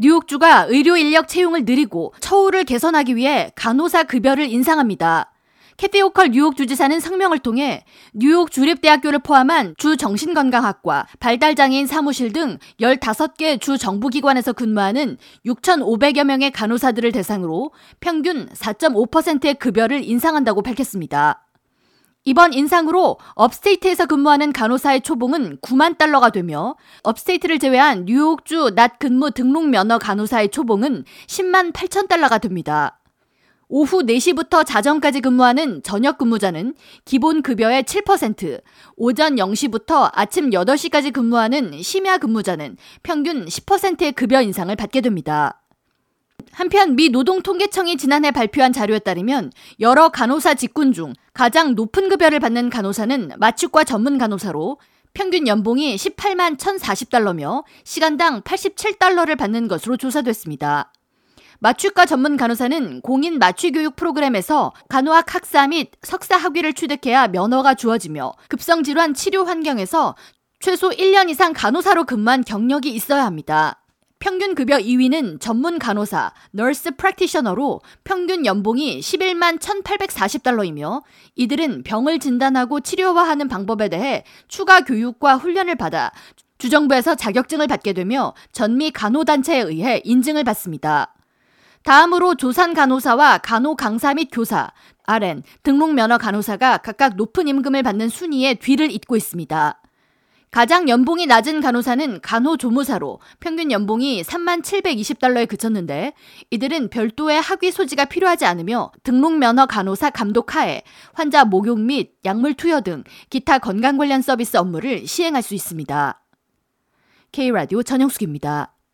뉴욕주가 의료 인력 채용을 느리고 처우를 개선하기 위해 간호사 급여를 인상합니다. 캐티 오컬 뉴욕 주지사는 성명을 통해 뉴욕 주립대학교를 포함한 주 정신건강학과, 발달장애인 사무실 등 15개 주 정부기관에서 근무하는 6,500여 명의 간호사들을 대상으로 평균 4.5%의 급여를 인상한다고 밝혔습니다. 이번 인상으로 업스테이트에서 근무하는 간호사의 초봉은 9만 달러가 되며 Upstate를 제외한 뉴욕주 낮 근무 등록 면허 간호사의 초봉은 10만 8천 달러가 됩니다. 오후 4시부터 자정까지 근무하는 저녁 근무자는 기본 급여의 7%, 오전 0시부터 아침 8시까지 근무하는 심야 근무자는 평균 10%의 급여 인상을 받게 됩니다. 한편 미 노동통계청이 지난해 발표한 자료에 따르면 여러 간호사 직군 중 가장 높은 급여를 받는 간호사는 마취과 전문 간호사로 평균 연봉이 18만 1,040달러며 시간당 87달러를 받는 것으로 조사됐습니다. 마취과 전문 간호사는 공인 마취 교육 프로그램에서 간호학 학사 및 석사 학위를 취득해야 면허가 주어지며 급성질환 치료 환경에서 최소 1년 이상 간호사로 근무한 경력이 있어야 합니다. 평균 급여 2위는 전문 간호사, nurse practitioner로 평균 연봉이 11만 1,840달러이며 이들은 병을 진단하고 치료화하는 방법에 대해 추가 교육과 훈련을 받아 주정부에서 자격증을 받게 되며 전미 간호단체에 의해 인증을 받습니다. 다음으로 조산 간호사와 간호 강사 및 교사, RN, 등록 면허 간호사가 각각 높은 임금을 받는 순위에 뒤를 잇고 있습니다. 가장 연봉이 낮은 간호사는 간호조무사로 평균 연봉이 3만 720달러에 그쳤는데 이들은 별도의 학위 소지가 필요하지 않으며 등록 면허 간호사 감독 하에 환자 목욕 및 약물 투여 등 기타 건강 관련 서비스 업무를 시행할 수 있습니다. K라디오 전영숙입니다.